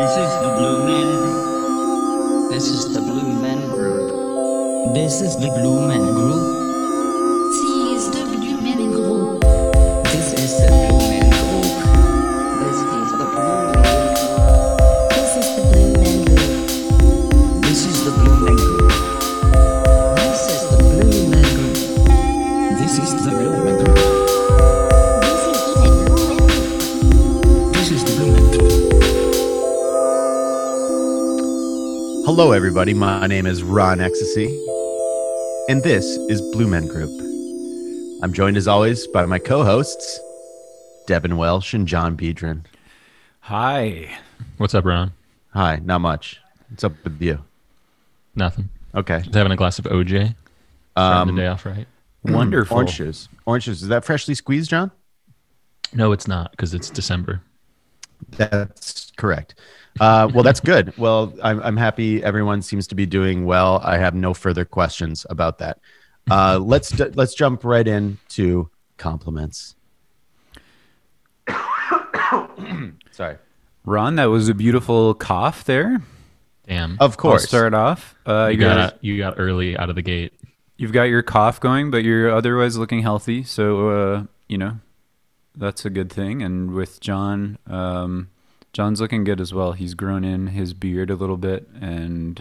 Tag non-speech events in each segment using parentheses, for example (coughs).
This is the Blue Man. This is the Blue Man Group. This is the Blue Man Group. Hello, everybody. My name is Ron Ecstasy, and this is Blue Men Group. I'm joined, as always, by my co hosts, Devin Welsh and John Biedron. Hi. What's up, Ron? Hi, not much. What's up with you? Nothing. Okay. Just having a glass of OJ. Starting Um, the day off right. (clears throat) Wonderful. Orange juice. Orange juice. Is that freshly squeezed, John? No, it's not because it's December. That's correct. Uh, well, that's good. Well, I'm, I'm happy everyone seems to be doing well. I have no further questions about that. Uh, (laughs) let's let's jump right into compliments. (coughs) Sorry. Ron, that was a beautiful cough there. Damn. Of I'll course. start off. Uh, you you're- got you got early out of the gate. you've got your cough going, but you're otherwise looking healthy. So, uh, you know, that's a good thing. And with John, um, John's looking good as well. He's grown in his beard a little bit and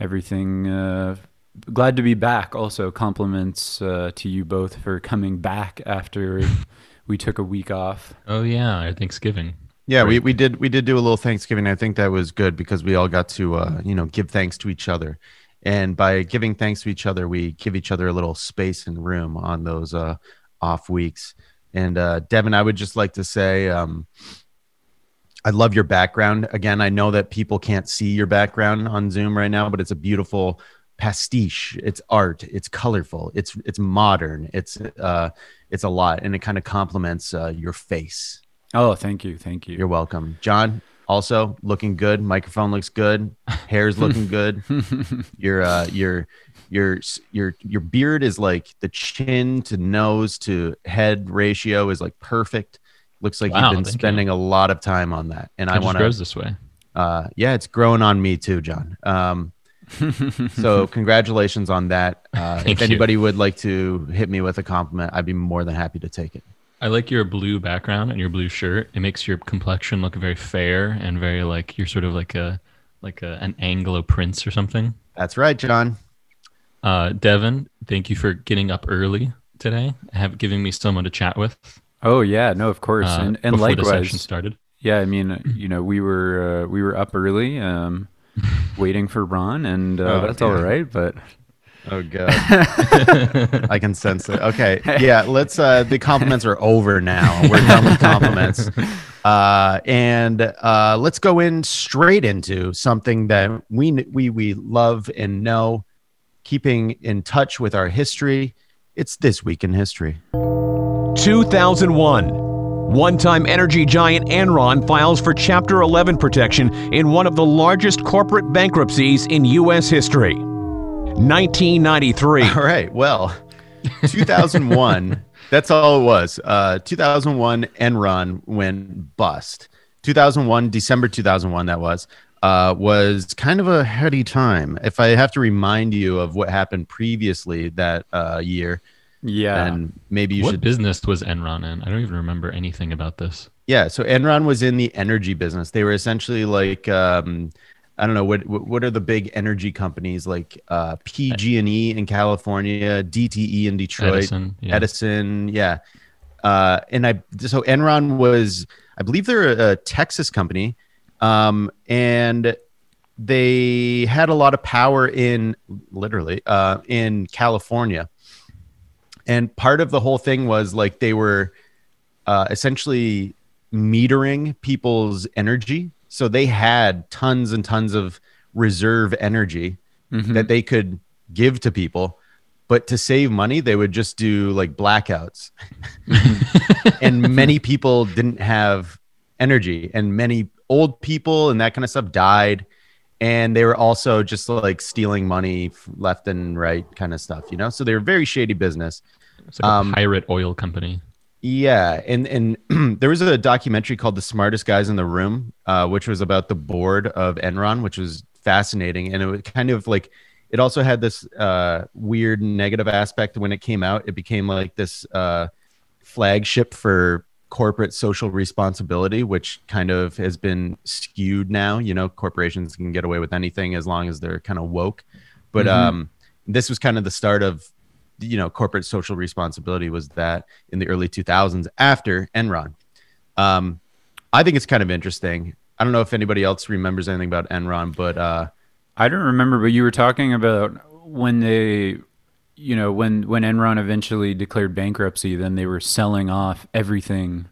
everything. Uh, glad to be back. Also, compliments uh, to you both for coming back after we took a week off. Oh yeah, at Thanksgiving. Yeah, we, we did we did do a little Thanksgiving. I think that was good because we all got to uh, you know give thanks to each other, and by giving thanks to each other, we give each other a little space and room on those uh, off weeks. And uh, Devin, I would just like to say, um, I love your background. Again, I know that people can't see your background on Zoom right now, but it's a beautiful pastiche. It's art. It's colorful. It's it's modern. It's uh, it's a lot, and it kind of complements uh, your face. Oh, thank you. Thank you. You're welcome. John, also looking good. Microphone looks good. Hair's looking (laughs) good. Your uh your your your your beard is like the chin to nose to head ratio is like perfect. Looks like Wow, you've been thank you. spending a lot of time on that. And It I want grows to this way. uh yeah, it's growing on me too, John. Um (laughs) so congratulations on that. Uh, if you. anybody would like to hit me with a compliment, I'd be more than happy to take it. I like your blue background and your blue shirt. It makes your complexion look very fair and very like you're sort of like a like a, an Anglo prince or something. That's right, John. Uh, Devin, thank you for getting up early today. Have giving me someone to chat with. Oh yeah, no, of course, uh, and and before the likewise. session started. Yeah, I mean, (clears throat) you know, we were uh, we were up early, um, (laughs) waiting for Ron, and uh, Oh, that's all yeah. right. But Oh god. (laughs) I can sense it. Okay. Yeah, let's uh the compliments are over now. We're done with compliments. (laughs) Uh and uh let's go in straight into something that we we we love and know keeping in touch with our history. It's this week in history. 2001. One time energy giant Enron files for Chapter 11 protection in one of the largest corporate bankruptcies in U.S. history. 1993. (laughs) All right. Well, 2001, (laughs) that's all it was. Uh, 2001, Enron went bust. 2001, December 2001, that was, uh, was kind of a heady time. If I have to remind you of what happened previously that uh, year, yeah, and maybe you what should. business was Enron in? I don't even remember anything about this. Yeah. So Enron was in the energy business. They were essentially like, um, I don't know what what what are the big energy companies like uh, PG&E in California, DTE in Detroit, Edison. Yeah. Edison, yeah. Uh, and I so Enron was, I believe they're a, a Texas company, um, and they had a lot of power in literally uh, in California. And part of the whole thing was like they were uh, essentially metering people's energy. So they had tons and tons of reserve energy Mhm. that they could give to people. But to save money, they would just do like blackouts. (laughs) (laughs) and many people didn't have energy, and many old people and that kind of stuff died. And they were also just like stealing money left and right, kind of stuff, you know? So they were very shady business. It's like Um, a pirate oil company. Yeah, and and (clears throat) there was a documentary called "The Smartest Guys in the Room," uh, which was about the board of Enron, which was fascinating, and it was kind of like it also had this uh, weird negative aspect when it came out. It became like this uh, flagship for corporate social responsibility, which kind of has been skewed now. You know, corporations can get away with anything as long as they're kind of woke. But Mhm. um, this was kind of the start of you know corporate social responsibility was that in the early 2000s after Enron. Um, I think it's kind of interesting. I don't know if anybody else remembers anything about Enron, but uh, I don't remember, but you were talking about when they, you know, when when Enron eventually declared bankruptcy, then they were selling off everything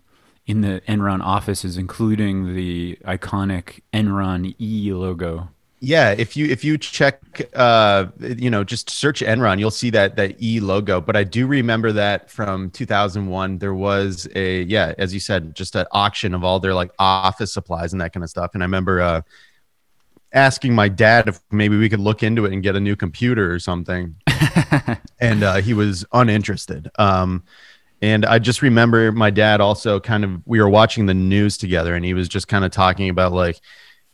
in the Enron offices, including the iconic Enron E logo. yeah, if you if you check, uh, you know, just search Enron, you'll see that that E logo. But I do remember that from 2001, there was a yeah, as you said, just an auction of all their like office supplies and that kind of stuff. And I remember uh, asking my dad if maybe we could look into it and get a new computer or something, (laughs) and uh, he was uninterested. Um, and I just remember my dad also kind of we were watching the news together, and he was just kind of talking about like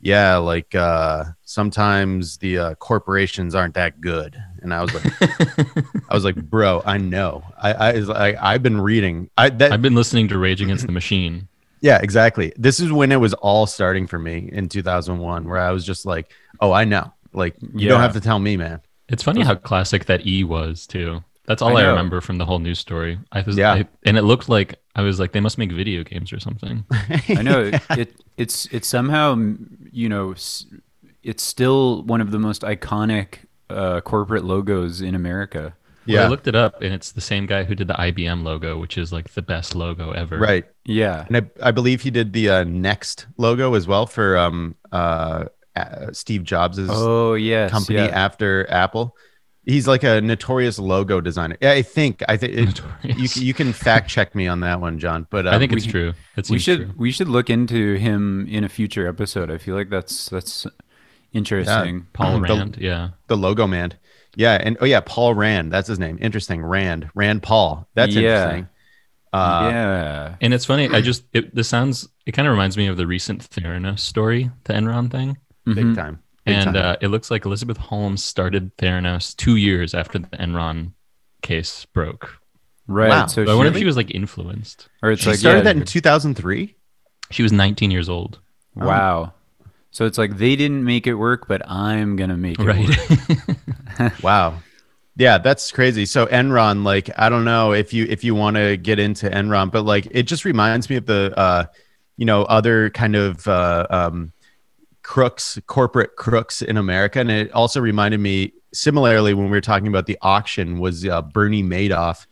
yeah, like uh, sometimes the uh, corporations aren't that good. And I was like, (laughs) I was like, bro, I know. I, I, is like, I've been reading. I that I've been listening to Rage Against the Machine. Yeah, exactly. This is when it was all starting for me in 2001, where I was just like, oh, I know. Like you Yeah. don't have to tell me, man. It's funny how classic that E was too. That's all I I, remember from the whole news story. I was, Yeah. I- and it looked like I was like, they must make video games or something. (laughs) I know it, it it's it's somehow you know it's still one of the most iconic uh, corporate logos in America. Well, Yeah. I looked it up, and it's the same guy who did the IBM logo, which is like the best logo ever. Right. Yeah, And I, I believe he did the uh, NeXT logo as well for um uh, uh Steve Jobs's Oh yes, company yeah. after Apple. He's like a notorious logo designer. Yeah, I think I think you can- you can fact check me on that one, John. But uh, I think we it's can- true. It we should true. we should look into him in a future episode. I feel like that's that's interesting. Paul The- Rand. yeah. the logo man. Yeah, and oh yeah, Paul Rand. That's his name. Interesting. Rand. Rand Paul. That's Yeah. interesting. Uh, yeah, And it's funny. I just it, this sounds. It kind of reminds me of the recent Theranos story, the Enron thing. Big Mhm. time. Big and time. uh, it looks like Elizabeth Holmes started Theranos two years after the Enron case broke. right. Wow. So But I wonder if she, she was like influenced. or it's she like started yeah, that in 2003. She was 19 years old. wow. So it's like they didn't make it work, but I'm gonna make it Right. work. (laughs) (laughs) Wow. Yeah, that's crazy. So Enron, like, I don't know if you if you want to get into Enron, but like it just reminds me of the uh, you know, other kind of uh um crooks, corporate crooks in America. And it also reminded me similarly when we were talking about the auction was uh, Bernie Madoff.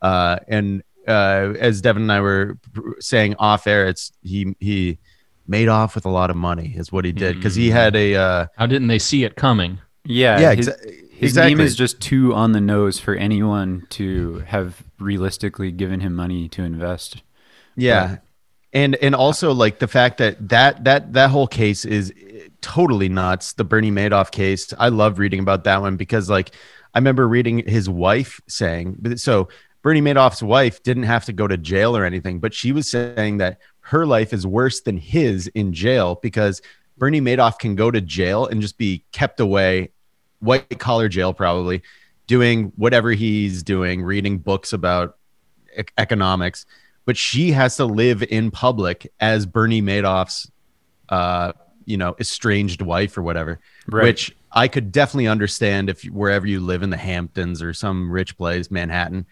Uh and uh as Devin and I were saying off air, it's he he made off with a lot of money is what he did because he had a uh How didn't they see it coming? Yeah, yeah his, exa- his exactly name is just too on the nose for anyone to have realistically given him money to invest. yeah and and also like the fact that that that that whole case is totally nuts the bernie madoff case i love reading about that one because like i remember reading his wife saying so bernie madoff's wife didn't have to go to jail or anything but she was saying that her life is worse than his in jail because bernie madoff can go to jail and just be kept away white collar jail probably doing whatever he's doing reading books about e- economics but she has to live in public as Bernie Madoff's, uh, you know, estranged wife or whatever. Right. Which I could definitely understand if wherever you live in the Hamptons or some rich place, Manhattan,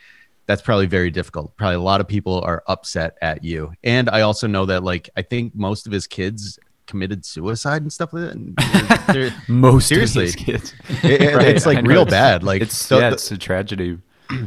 that's probably very difficult. Probably a lot of people are upset at you. And I also know that, like, I think most of his kids committed suicide and stuff like that. And (laughs) they're- they're- Most Seriously. kids. it- (laughs) it- Right, it's like real it's- bad. Like it's the- yeah, the it's a tragedy. (clears throat)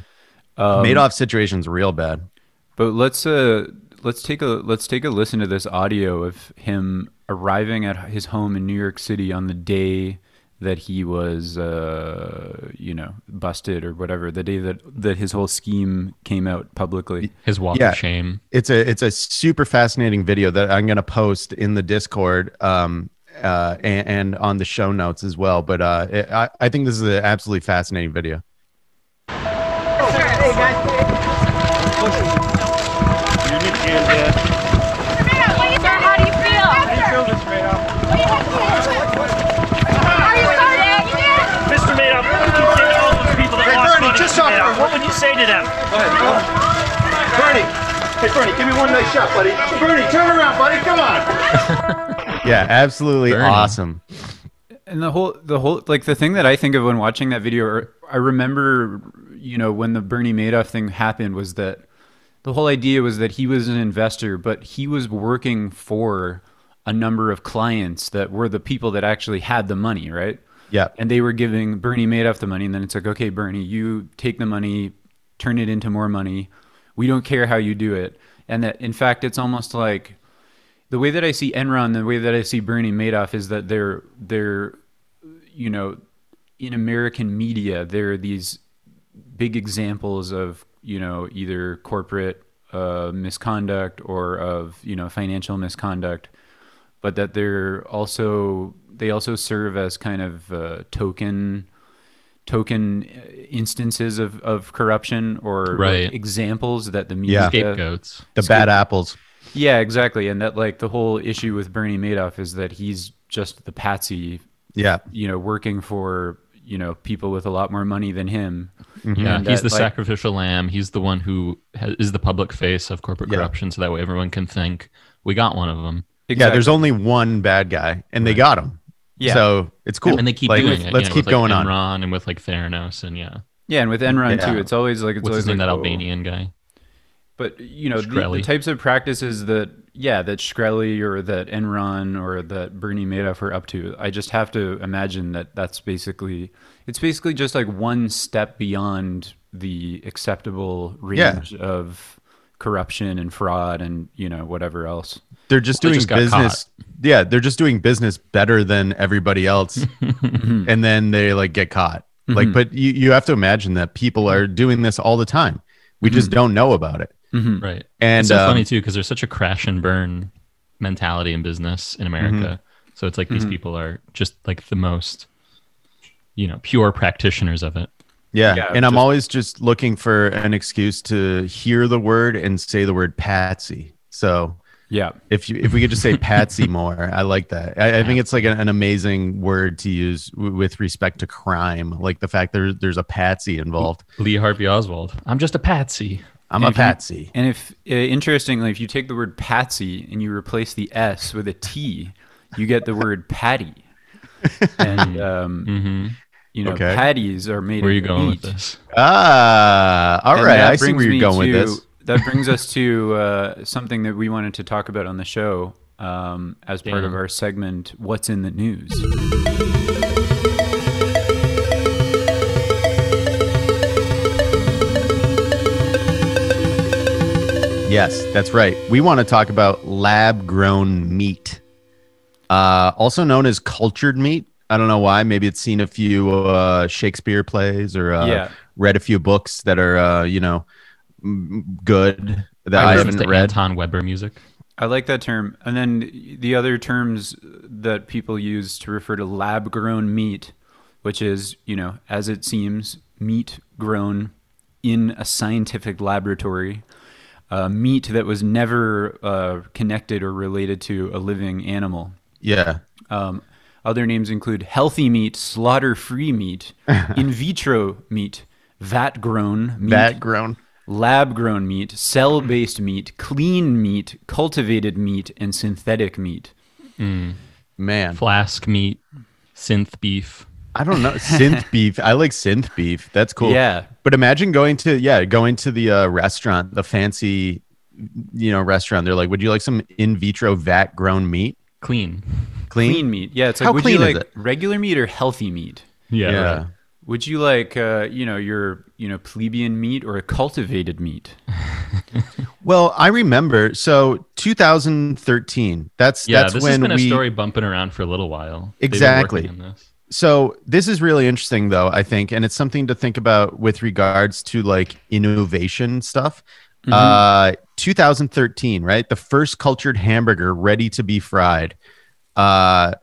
Um, Madoff situation's real bad. But let's uh let's take a let's take a listen to this audio of him arriving at his home in New York City on the day that he was uh you know busted or whatever the day that that his whole scheme came out publicly. His walk Yeah. of shame. it's a it's a super fascinating video that I'm gonna post in the Discord um uh and, and on the show notes as well. But uh it, I I think this is an absolutely fascinating video. And uh, Sir, how do you feel? I feel this Madoff. Are you sorry? Mr. Madoff, what would you say to all those people that Hey, lost Bernie, money? just Mr. talk to Madoff? him. What would you say to them? Go ahead, go. Bernie. Hey, Bernie, give me one nice shot, buddy. Bernie, turn around, buddy. Come on. (laughs) Yeah, absolutely Bernie. awesome. And the whole, the whole, like the thing that I think of when watching that video, or I remember, you know, when the Bernie Madoff thing happened, was that the whole idea was that he was an investor, but he was working for a number of clients that were the people that actually had the money, right? Yeah. And they were giving Bernie Madoff the money, and then it's like, okay, Bernie, you take the money, turn it into more money. We don't care how you do it. And that, in fact, it's almost like the way that I see Enron, the way that I see Bernie Madoff is that they're they're you know in American media there are these big examples of you know either corporate uh, misconduct or of you know financial misconduct, but that they're also they also serve as kind of uh, token token uh, instances of, of corruption or like, examples that the Yeah. media Scapegoats. The bad apples. yeah, exactly. And that like the whole issue with Bernie Madoff is that he's just the patsy, Yeah. you know, working for, you know, people with a lot more money than him. Yeah, And he's that, the like- sacrificial lamb. He's the one who ha- is the public face of corporate Yeah. corruption, so that way everyone can think we got one of them. Yeah, there's only one bad guy, and they got him. Yeah. So it's cool. And they keep Like, doing it. Let's you know, keep with, going like, on. Enron and with like Theranos and yeah. yeah, and with Enron Yeah. too, it's always like it's What's always his name? like, That oh. Albanian guy. But you know, the, the types of practices that yeah, that Shkreli or that Enron or that Bernie Madoff are up to, I just have to imagine that that's basically it's basically just like one step beyond the acceptable Yeah. range of corruption and fraud and you know whatever else. They're just They doing just got business. Yeah, they're just doing business better than everybody else, (laughs) and then they like get caught. Like, but you you have to imagine that people are doing this all the time. We just don't know about it. Right. And it's so um, funny too because there's such a crash and burn mentality in business in America. Mm-hmm. So it's like these people are just like the most, you know, pure practitioners of it. Yeah, Yeah, and I'm always just looking for an excuse to hear the word and say the word patsy. So Yeah. if you if we could just say patsy more, I like that. I, I think it's like an, an amazing word to use w- with respect to crime, like the fact there there's a patsy involved. Lee Harvey Oswald. I'm just a patsy. I'm And a if you- patsy. And if uh, interestingly, if you take the word patsy and you replace the s with a t, you get the word patty. (laughs) And um, hmm you know, Okay. patties are made Where are you of going meat. with this? Ah, all And right. I see brings where you're me going with this. That brings us to uh, something that we wanted to talk about on the show um, as part of our segment, "What's in the News." Yes, that's right. We want to talk about lab grown meat, uh, also known as cultured meat. I don't know why. Maybe it's seen a few uh, Shakespeare plays or uh, Yeah. read a few books that are, uh, you know, m- good that I, listen haven't read. Anton Weber music. I like that term. And then the other terms that people use to refer to lab grown meat, which is, you know, as it seems, meat grown in a scientific laboratory, uh, meat that was never uh, connected or related to a living animal. Yeah. Um, other names include healthy meat, slaughter free meat, (laughs) in vitro meat, vat grown meat, That grown. Lab grown meat, cell based meat, clean meat, cultivated meat, and synthetic meat. Man. Flask meat, synth beef. I don't know. (laughs) Synth beef. I like synth beef. That's cool. Yeah. But imagine going to yeah, going to the uh, restaurant, the fancy, you know, restaurant. They're like, "Would you like some in vitro vat grown meat? Clean. Clean, Clean meat. Yeah, it's like, How would clean you is like it? regular meat or healthy meat? Yeah. Yeah. right. Would you like, uh, you know, your, you know, plebeian meat or a cultivated meat? (laughs) Well, I remember. So 2013. That's Yeah, that's this when has been a we. story bumping around for a little while. Exactly. on this. So this is really interesting, though. I think, and it's something to think about with regards to like innovation stuff. Uh, 2013, right? The first cultured hamburger ready to be fried. Uh,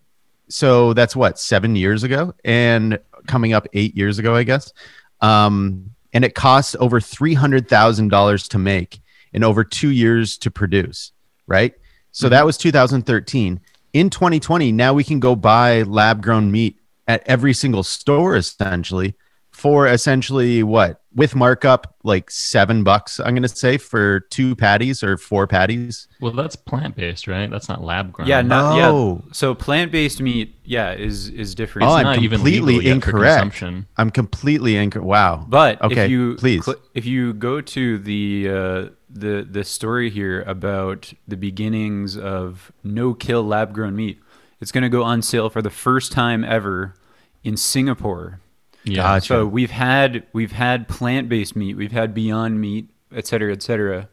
so that's what seven years ago, and coming up eight years ago, I guess. Um, and it costs over three hundred thousand dollars to make, and over two years to produce, right? So Mm-hmm. that was 2013. In 2020, now we can go buy lab grown meat at every single store essentially for essentially what with markup like seven bucks i'm gonna say for two patties or four patties Well, that's plant based, right? That's not lab grown. Yeah, no, yeah. So plant-based meat, yeah, is is different. Oh, It's I'm not completely legal incorrect. consumption. i'm completely inc- wow But okay if you please cl- if you go to the uh, the the story here about the beginnings of no kill lab grown meat, it's going to go on sale for the first time ever in Singapore. Yeah. Gotcha. So we've had we've had plant based meat, we've had Beyond Meat, et cetera, et cetera,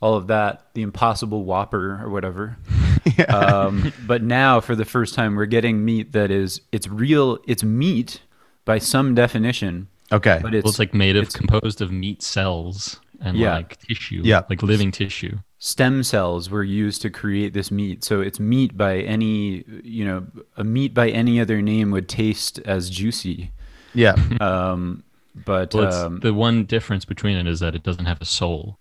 all of that, the Impossible Whopper or whatever. (laughs) um, (laughs) but now, for the first time, we're getting meat that is it's real, it's meat by some definition, okay but it's, well, it's like made of it's- composed of meat cells and Yeah. like tissue. Yeah. Like living tissue. stem cells were used to create this meat. So it's meat by any, you know, a meat by any other name would taste as juicy. Yeah (laughs) Um, but Well, um, the one difference between it is that it doesn't have a soul.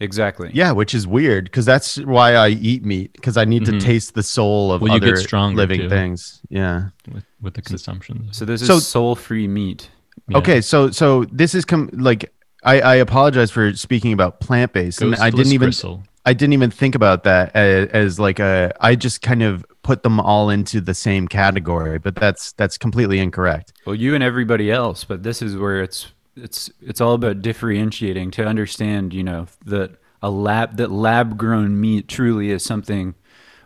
exactly. yeah which is weird because that's why i eat meat because i need to Mhm. taste the soul of Well, you get other stronger, living too. things yeah with, with the consumption. So this is So- soul-free meat. Yeah. okay so so this is com- like I, I apologize for speaking about plant-based and i didn't even gristle. I didn't even think about that as, as like a. I just kind of put them all into the same category, but that's that's completely incorrect. Well, you and everybody else, but this is where it's it's it's all about differentiating to understand, you know, that a lab that lab grown meat truly is something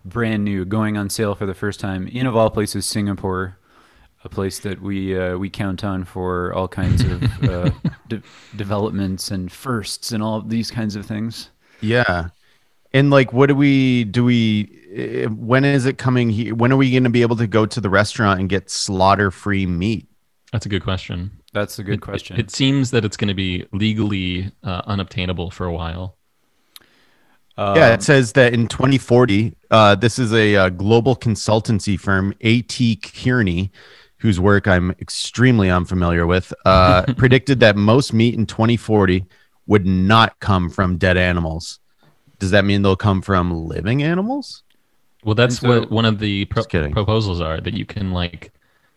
brand new going on sale for the first time in of all places Singapore, a place that we uh, we count on for all kinds of uh, (laughs) de- developments and firsts and all these kinds of things. Yeah, and like, what do we do? We eh, when is it coming here? When are we going to be able to go to the restaurant and get slaughter-free meat? That's a good question. That's a good It- it- question. It, seems that it's going to be legally uh, unobtainable for a while. yeah, it says that in 2040, uh, this is a, uh global consultancy firm, AT Kearney, whose work I'm extremely unfamiliar with, uh, (laughs) predicted that most meat in 2040 would not come from dead animals. Does that mean they'll come from living animals? Well, that's so- what one of the pro- proposals are that you can like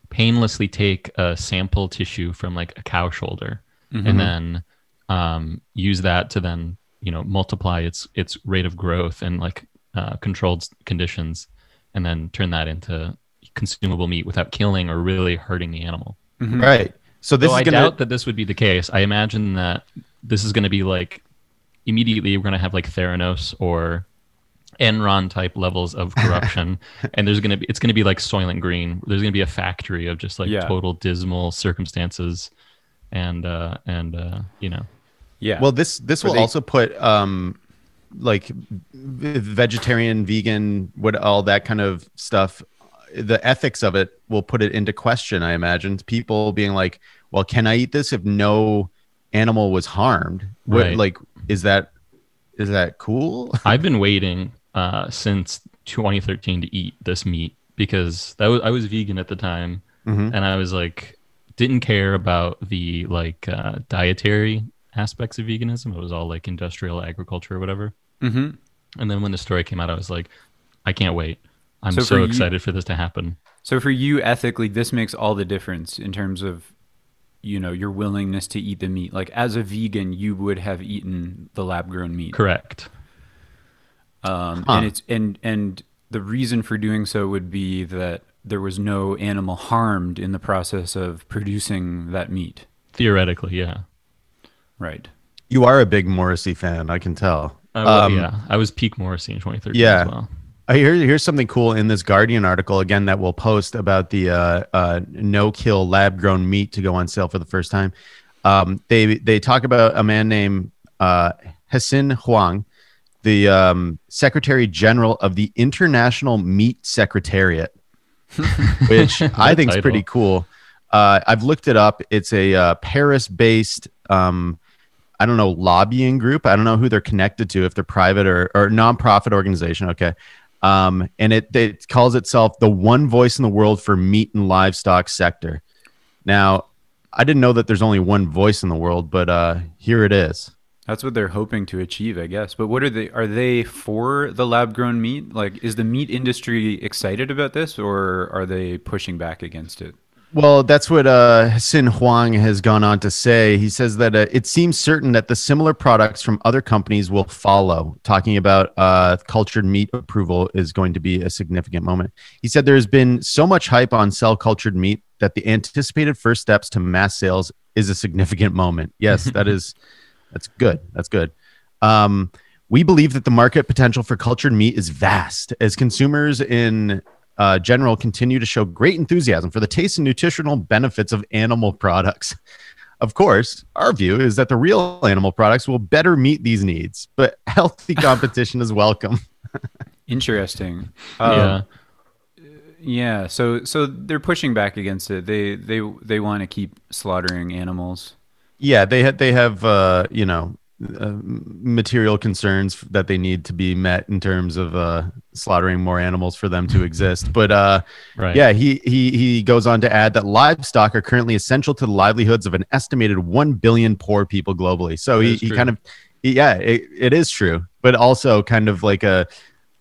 painlessly take a sample tissue from like a cow shoulder Mm-hmm. and then um, use that to then you know multiply its its rate of growth and like uh, controlled conditions and then turn that into consumable meat without killing or really hurting the animal. Right. So this is I gonna. doubt that this would be the case. I imagine that this is going to be like immediately we're going to have like Theranos or Enron type levels of (laughs) corruption, and there's going to be it's going to be like Soylent Green. There's going to be a factory of just like Yeah. total dismal circumstances, and uh and uh you know yeah. Well, this this will they- also put um, like vegetarian, vegan, what all that kind of stuff. The ethics of it will put it into question. I imagine people being like, "Well, can I eat this if no animal was harmed? What, Right. Like, is that is that cool? (laughs) I've been waiting uh, since 2013 to eat this meat because that was I was vegan at the time, Mhm. and I was like didn't care about the like uh, dietary aspects of veganism. It was all like industrial agriculture or whatever. hmm And then when the story came out, I was like, I can't wait. I'm So so, for you- excited for this to happen. So for you ethically, this makes all the difference in terms of, you know, your willingness to eat the meat. Like as a vegan, you would have eaten the lab grown meat. Correct. Um, Huh. And it's and and the reason for doing so would be that there was no animal harmed in the process of producing that meat. Theoretically, yeah. Right. You are a big Morrissey fan, I can tell. I, well, Um, yeah, I was peak Morrissey in 2013 yeah. as well. Hear here's something cool in this Guardian article again that we'll post about the uh, uh, no kill lab grown meat to go on sale for the first time. Um, they they talk about a man named uh, Hsin Huang, the um, Secretary General of the International Meat Secretariat, (laughs) which I think is pretty cool. Uh, I've looked it up. It's a uh, Paris-based, um, I don't know, lobbying group. I don't know who they're connected to, if they're private or or nonprofit organization. Okay, um, and it it calls itself the one voice in the world for meat and livestock sector. Now, I didn't know that there's only one voice in the world, but uh, here it is. That's what they're hoping to achieve, I guess. But what are they? Are they for the lab-grown meat? Like, is the meat industry excited about this, or are they pushing back against it? Well, that's what uh, Hsin Huang has gone on to say. He says that uh, it seems certain that the similar products from other companies will follow. Talking about uh, cultured meat approval is going to be a significant moment. He said there has been so much hype on cell cultured meat that the anticipated first steps to mass sales is a significant moment. Yes, that is (laughs) that's good. That's good. Um, we believe that the market potential for cultured meat is vast as consumers in uh, general continue to show great enthusiasm for the taste and nutritional benefits of animal products. (laughs) Of course, our view is that the real animal products will better meet these needs, but (laughs) healthy competition is welcome. (laughs) Interesting. yeah. Um, yeah. So so they're pushing back against it. They they they want to keep slaughtering animals. Yeah, they had they have uh, you know uh, material concerns that they need to be met in terms of uh, slaughtering more animals for them to (laughs) exist. But uh, Right. yeah, he he he goes on to add that livestock are currently essential to the livelihoods of an estimated one billion poor people globally. So That he, he kind of yeah, it, it is true, but also kind of like a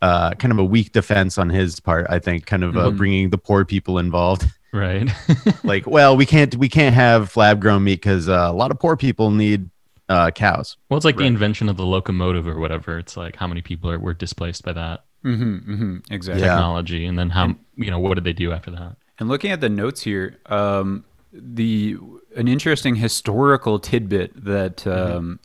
uh, kind of a weak defense on his part. I think kind of uh, Mhm. bringing the poor people involved. Right. (laughs) like, well, we can't we can't have lab grown meat because uh, a lot of poor people need uh, cows. well, it's like the invention of the locomotive or whatever. It's like how many people are, were displaced by that Mm-hmm, mm-hmm, exactly. Yeah. technology, and then how you know what did they do after that? And looking at the notes here, um, the an interesting historical tidbit that um,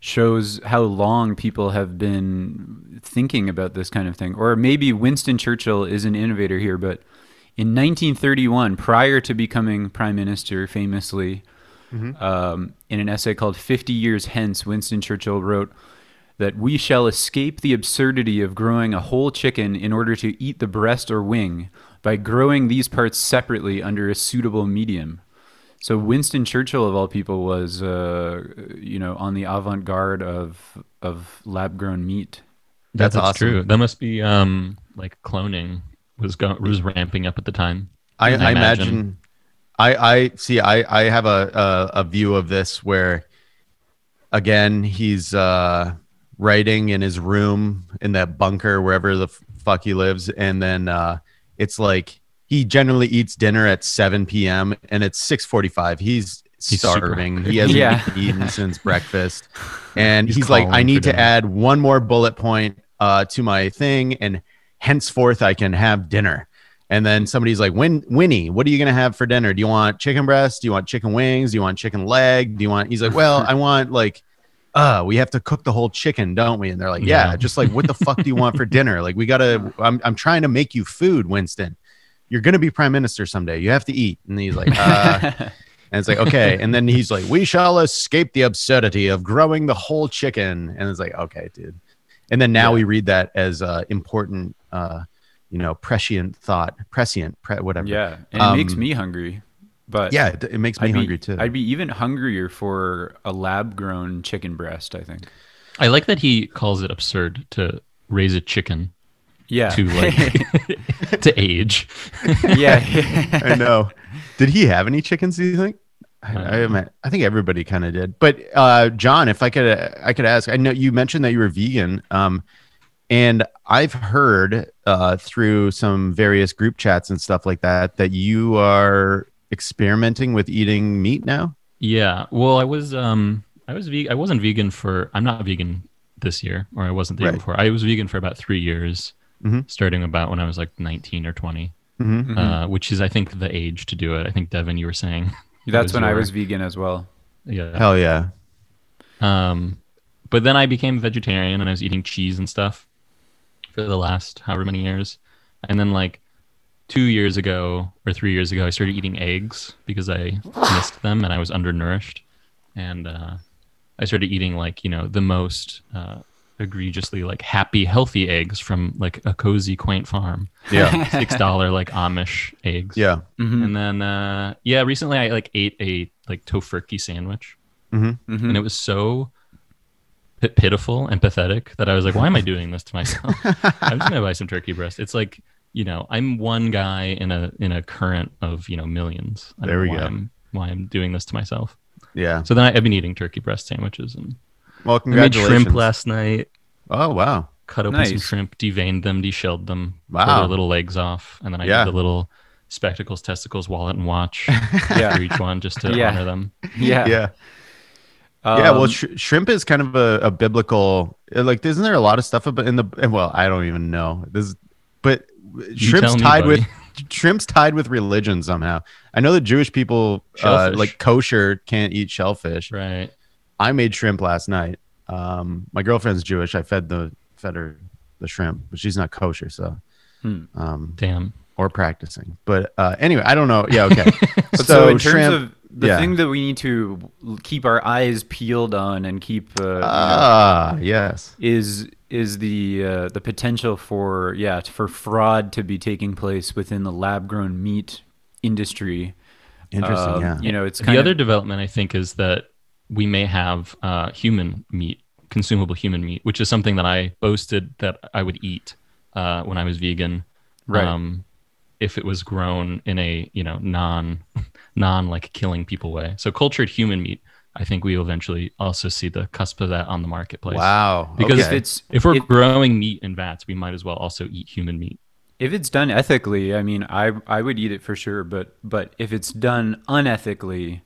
shows how long people have been thinking about this kind of thing, or maybe Winston Churchill is an innovator here, but in 1931, prior to becoming prime minister, famously, um, in an essay called 50 Years Hence, Winston Churchill wrote that we shall escape the absurdity of growing a whole chicken in order to eat the breast or wing by growing these parts separately under a suitable medium. So Winston Churchill, of all people, was uh, you know on the avant-garde of of lab-grown meat. That's That's awesome. true. That must be um like cloning was go- was ramping up at the time. I, I I imagine. imagine. I I see. I I have a, a a view of this where, again, he's uh, writing in his room in that bunker wherever the f- fuck he lives, and then uh, it's like he generally eats dinner at seven p.m. and it's six forty-five. He's He's starving. hungry. He hasn't Yeah. eaten (laughs) since breakfast, and He's he's, like, I need to dinner." add one more bullet point uh, to my thing, and henceforth I can have dinner. And then somebody's like, Win- Winnie, what are you going to have for dinner? Do you want chicken breast? Do you want chicken wings? Do you want chicken leg? Do you want, he's like, well, (laughs) I want like, uh, we have to cook the whole chicken, don't we? And they're like, yeah, Yeah. just like, what the fuck do you want for dinner? Like, we got to, I'm, I'm trying to make you food, Winston. You're going to be prime minister someday. You have to eat. And he's like, uh, (laughs) and it's like, okay. And then he's like, we shall escape the absurdity of growing the whole chicken. And it's like, okay, dude. And then now Yeah. we read that as uh, important, uh, you know, prescient thought, prescient, pre- whatever. yeah, and it makes Um, me hungry. But Yeah, it, it makes me I'd be, hungry too. I'd be even hungrier for a lab-grown chicken breast. I think. I like that he calls it absurd to raise a chicken Yeah. to like (laughs) to age. yeah. (laughs) I know. Did he have any chickens? Do you think? I, I, Uh, I think everybody kind of did. But uh, John, if I could, I could ask. I know you mentioned that you were vegan, um, and I've heard uh, through some various group chats and stuff like that that you are experimenting with eating meat now. Yeah. Well, I was um I was ve- I wasn't vegan for I'm not vegan this year or I wasn't the year before. I was vegan for about 3 years. Mhm. Starting about when I was like 19 or 20. Mm-hmm. Uh, which is I think the age to do it. I think Devin you were saying. (laughs) That's was when I was vegan as well. Yeah. Hell yeah! Um, but then I became vegetarian and I was eating cheese and stuff for the last however many years. And then like two years ago or three years ago, I started eating eggs because I missed them and I was undernourished. And uh, I started eating like, you know, the most uh, egregiously like happy, healthy eggs from like a cozy, quaint farm. Yeah, (laughs) Six dollar like Amish eggs. yeah. Mhm. And then uh, yeah, recently I like ate a like Tofurky sandwich Mhm. and it was so p- pitiful and pathetic that I was like, why am I doing this to myself? (laughs) I'm just gonna buy some turkey breast. It's like, you know, I'm one guy in a in a current of you know millions. I don't There we know why go. I'm, why I'm doing this to myself. Yeah. So then I, I've been eating turkey breast sandwiches and Well, I made congratulations. shrimp last night. Oh wow. Cut open some shrimp, deveined them, deshelled them, pulled Wow. their little legs off, and then I Yeah. did the little spectacles, testicles, wallet, and watch Yeah. (laughs) for each one just to Yeah. honor them. Yeah. Yeah. Yeah. Well, Um, sh- shrimp is kind of a, a biblical. Like, isn't there a lot of stuff about in the? Well, I don't even know this, but shrimp's me, tied with shrimp's tied with religion somehow. I know that Jewish people, uh, like kosher, can't eat shellfish. Right. I made shrimp last night. Um, my girlfriend's Jewish. I fed the fed her the shrimp, but she's not kosher, so Hmm. um, Damn. or practicing. But uh, anyway, I don't know. Yeah, okay. (laughs) But so, in terms shrimp- of the yeah. thing that we need to keep our eyes peeled on and keep uh, you know, ah, yes, is is the uh, the potential for yeah for fraud to be taking place within the lab grown meat industry. interesting. Um, yeah, you know, it's The kind other of development I think is that we may have uh, human meat, consumable human meat, which is something that I boasted that I would eat uh, when I was vegan. Right. Um, if it was grown in a you know non (laughs) non like killing people way. So cultured human meat, I think we will eventually also see the cusp of that on the marketplace. wow. Because okay. if it's If we're it- growing meat in vats, we might as well also eat human meat. if it's done ethically, I mean, I I would eat it for sure. But but if it's done unethically,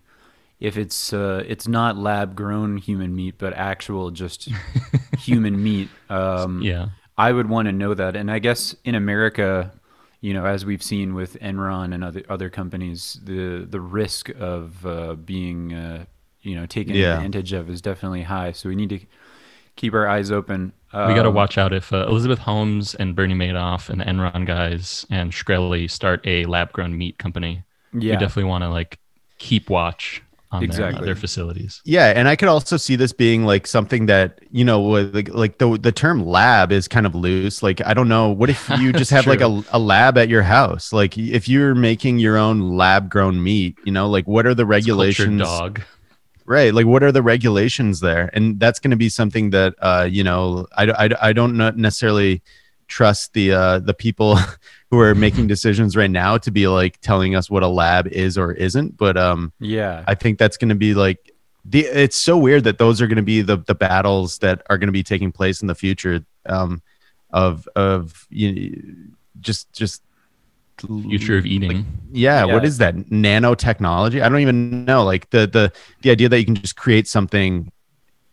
if it's uh, it's not lab grown human meat, but actual just (laughs) human meat, um, Yeah. I would want to know that. And I guess in America, you know, as we've seen with Enron and other other companies, the the risk of uh, being uh, you know taken Yeah. advantage of is definitely high. So we need to keep our eyes open. We got to Um, watch out if uh, Elizabeth Holmes and Bernie Madoff and the Enron guys and Shkreli start a lab grown meat company. Yeah, We definitely want to like keep watch on their, uh, Exactly. their facilities. Yeah, and I could also see this being like something that you know, like, like the the term lab is kind of loose. Like, I don't know, what if you (laughs) just have like a, a lab at your house? Like, if you're making your own lab grown meat, you know, like what are the It's cultured regulations? dog. Right, like what are the regulations there? And that's going to be something that uh, you know, I, I, I don't not necessarily trust the uh, the people (laughs) who are making decisions right now to be like telling us what a lab is or isn't. But um, yeah, I think that's going to be like the. It's so weird that those are going to be the the battles that are going to be taking place in the future. Um, of of you know, just just Future of eating. yeah, what Yeah. is that nanotechnology? I don't even know. Like the the the idea that you can just create something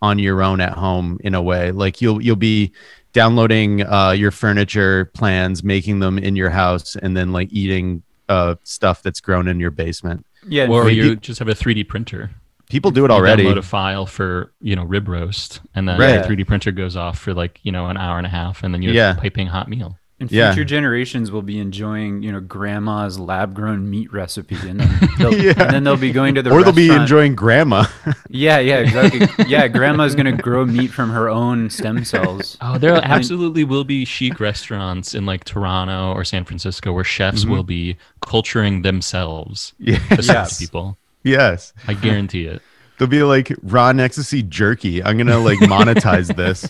on your own at home in a way. Like you'll you'll be downloading uh, your furniture plans, making them in your house, and then like eating uh, stuff that's grown in your basement. yeah. or maybe- you just have a 3D printer. People do it You already. Download a file for you know rib roast, and then Right. the 3D printer goes off for like you know an hour and a half, and then you have Yeah. a piping hot meal. And Yeah. future generations will be enjoying, you know, grandma's lab-grown meat recipe, and then (laughs) they'll, Yeah. and then they'll be going to the or they'll be enjoying grandma. (laughs) Yeah, yeah, exactly. (laughs) yeah, grandma's gonna grow meat from her own stem cells. Oh, there absolutely will be chic restaurants in like Toronto or San Francisco where chefs Mm-hmm. will be culturing themselves yeah. to serve Yes. people. Yes. I guarantee it. They'll be like Ron Ecstasy jerky. I'm gonna like monetize this.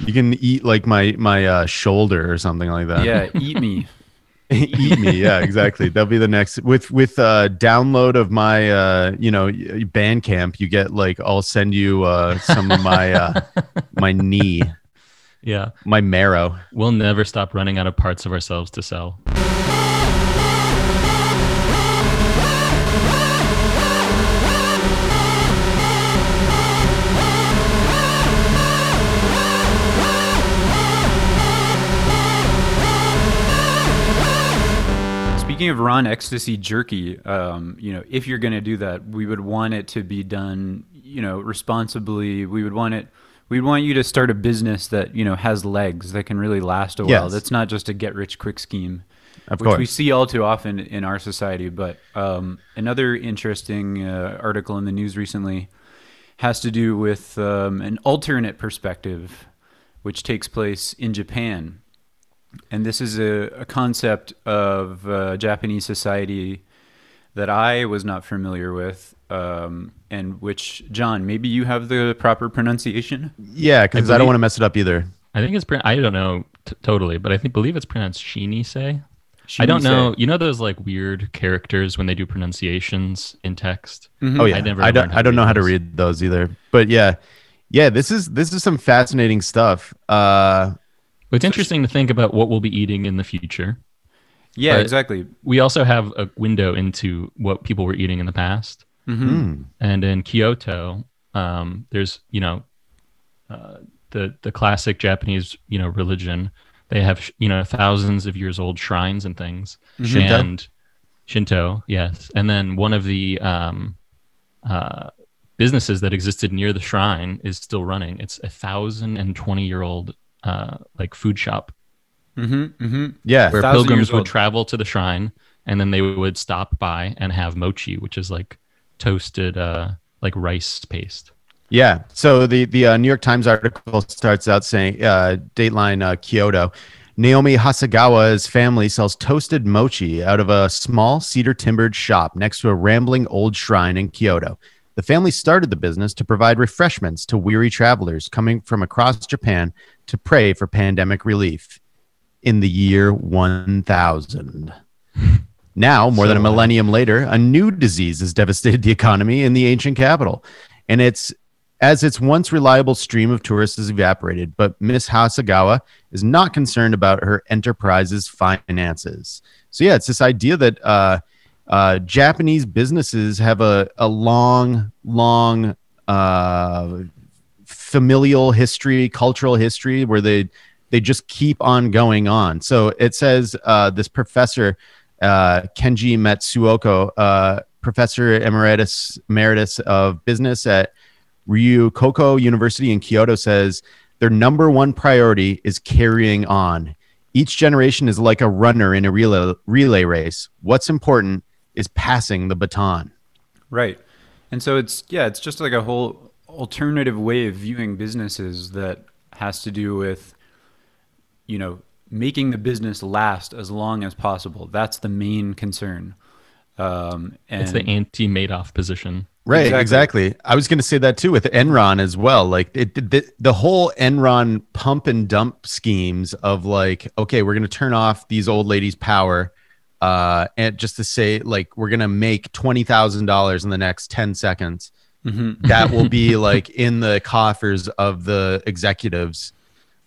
You can eat like my my uh, shoulder or something like that. Yeah, eat me. (laughs) eat me yeah exactly that'll be the next with with uh download of my uh you know bandcamp you get like i'll send you uh some of my uh (laughs) my knee Yeah. my marrow We'll never stop running out of parts of ourselves to sell. Speaking of Ron Ecstasy Jerky, um, you know, if you're going to do that, we would want it to be done, you know, responsibly. We would want it. We'd want you to start a business that you know has legs that can really last a while. That's not just a get rich quick scheme, of which we see all too often in our society. But um, another interesting uh, article in the news recently has to do with um, an alternate perspective, which takes place in Japan and this is a, a concept of uh, Japanese society that I was not familiar with, um, and which John, maybe you have the proper pronunciation. yeah because i, don't want to mess it up either I think it's, I don't know t- totally, but I think believe it's pronounced Shinise. I don't know. You know those like weird characters when they do pronunciations in text? oh yeah I never i don't i don't know read how to read those either but yeah Yeah, this is this is some fascinating stuff. Uh, But it's interesting to think about what we'll be eating in the future. Yeah, But- exactly. We also have a window into what people were eating in the past. hmm. And in Kyoto, um, there's you know uh, the the classic Japanese you know religion. They have you know thousands of years old shrines and things. Shinto? And Shinto, yes. And then one of the um, uh, businesses that existed near the shrine is still running. It's a thousand and twenty year old uh, like food shop Mm-hmm. Mm-hmm. Yeah, where pilgrims would travel to the shrine and then they would stop by and have mochi, which is like toasted uh, like rice paste. Yeah. So the the uh, New York Times article starts out saying, uh, Dateline uh, Kyoto, Naomi Hasegawa's family sells toasted mochi out of a small cedar timbered shop next to a rambling old shrine in Kyoto. The family started the business to provide refreshments to weary travelers coming from across Japan to pray for pandemic relief in the year 1000. Now, more than a uh, millennium later, a new disease has devastated the economy in the ancient capital. And it's as its once reliable stream of tourists has evaporated, but Miss Hasegawa is not concerned about her enterprise's finances. So, yeah, it's this idea that uh, uh, Japanese businesses have a, a long, long uh, familial history, cultural history where they they just keep on going on. So it says uh, this professor uh, Kenji Matsuoka, uh, professor emeritus emeritus of business at Ryukoku University in Kyoto, says their number one priority is carrying on. Each generation is like a runner in a relay, relay race. What's important is passing the baton. Right. And so it's yeah, it's just like a whole alternative way of viewing businesses that has to do with you know, making the business last as long as possible. That's the main concern. Um and It's the anti Madoff position. Right, Exactly. exactly. I was going to say that too with Enron as well. Like it, the, the whole Enron pump and dump schemes of like, okay, we're going to turn off these old ladies' power, uh, and just to say like we're going to make twenty thousand dollars in the next ten seconds. Mhm. That will be (laughs) like in the coffers of the executives.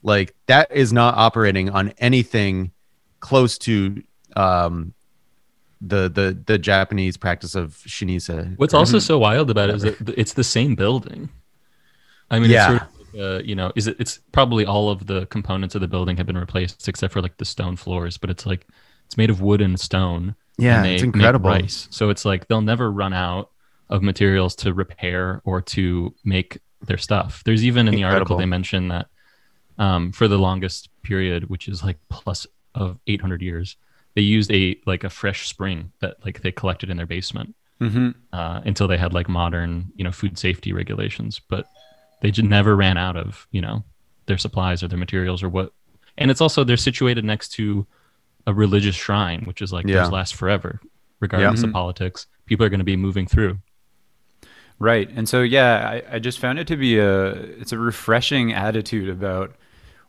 Like that is not operating on anything close to um, the the the Japanese practice of shinise. What's also so wild about it is that it's the same building. I mean, Yeah. it's sort of, uh, you know, is it? It's probably all of the components of the building have been replaced except for like the stone floors, but it's like it's made of wood and stone. Yeah, it's incredible. So it's like they'll never run out of materials to repair or to make their stuff. There's even in the article they mention that um, for the longest period, which is like plus of 800 years, they used a like a fresh spring that like they collected in their basement Mhm. uh, until they had like modern you know food safety regulations. But they just never ran out of you know their supplies or their materials or what. And it's also they're situated next to a religious shrine, which is like Yeah. those last forever, regardless of politics. People are going to be moving through. Right. And so yeah, I, I just found it to be a it's a refreshing attitude about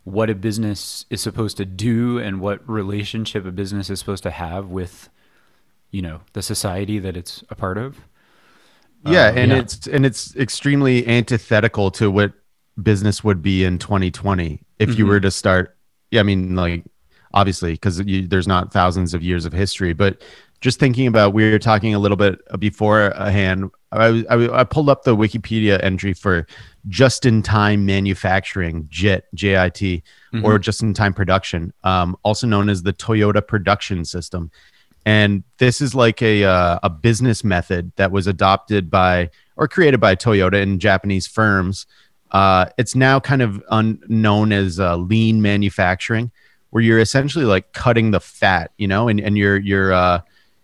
what a business is supposed to do and what relationship a business is supposed to have with you know, the society that it's a part of. yeah Uh, and yeah. it's and it's extremely antithetical to what business would be in 2020 if you were to start yeah i mean like obviously because there's not thousands of years of history but just thinking about we were talking a little bit beforehand. I, I, I pulled up the wikipedia entry for just in time manufacturing jit jit or just in time production um, also known as the toyota production system. And this is like a uh, a business method that was adopted by or created by Toyota and Japanese firms. Uh, it's now kind of un- known as uh, lean manufacturing, where you're essentially like cutting the fat, you know, and and you're you're uh,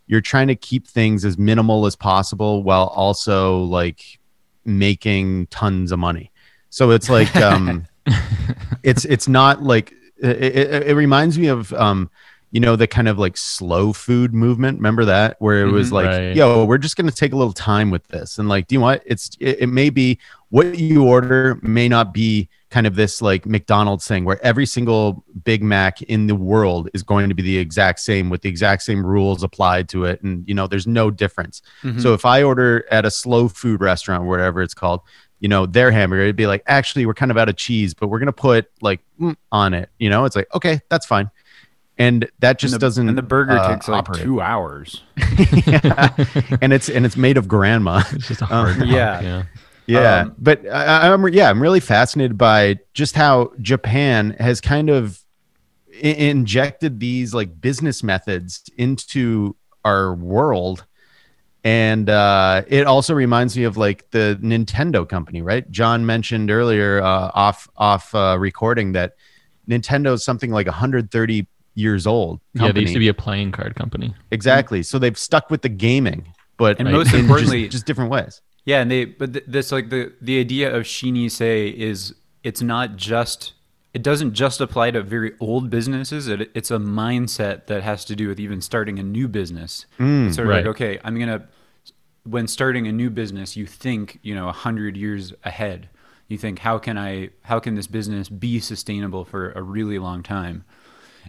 you're trying to keep things as minimal as possible while also like making tons of money. So it's like um, (laughs) it's it's not like it, it, it reminds me of um, you know the kind of like slow food movement remember that where it was Mhm. like Right. yo we're just going to take a little time with this and like do you know what it's it, it may be what you order may not be kind of this like mcdonald's thing where every single big mac in the world is going to be the exact same with the exact same rules applied to it and you know there's no difference Mhm. so if i order at a slow food restaurant whatever it's called you know, their hamburger, it'd be like, actually, we're kind of out of cheese, but we're gonna put like mm, on it. You know, it's like, okay, that's fine. And that just and the, doesn't. and the burger uh, takes like operate. two hours. (laughs) yeah. and it's and it's made of grandma. (laughs) It's just a Um, yeah. yeah. Yeah, Um, but I, I'm yeah, I'm really fascinated by just how Japan has kind of I- injected these like business methods into our world, and uh, it also reminds me of like the Nintendo company, right? John mentioned earlier uh, off off uh, recording that Nintendo is something like 130 years old. Yeah, they used to be a playing card company. exactly. So they've stuck with the gaming, but And in most importantly- just different ways. Yeah, and they but th- this like the the idea of shinise is it's not just it doesn't just apply to very old businesses. It, it's a mindset that has to do with even starting a new business. it's sort of right. like okay, I'm gonna when starting a new business, you think you know a hundred years ahead. You think how can I how can this business be sustainable for a really long time?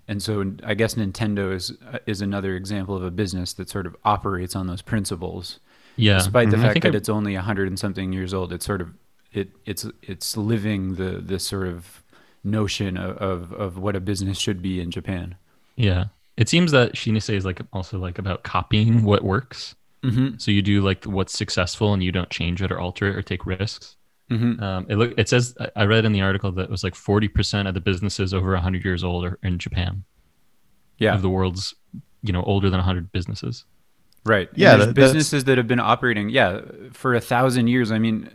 And so I guess Nintendo is is another example of a business that sort of operates on those principles Yeah, despite the I fact that I- it's only a hundred and something years old, it's sort of it it's it's living the this sort of notion of, of, of what a business should be in Japan. Yeah. It seems that Shinise is like also like about copying what works. Mm-hmm. So you do like what's successful and you don't change it or alter it or take risks. Mm-hmm. Um, it look it says I- I read in the article that it was like forty percent of the businesses over hundred years old are in Japan Yeah, of the world's you know older than hundred businesses. right. Yeah, there's that- businesses that have been operating, yeah, for a thousand years. I mean,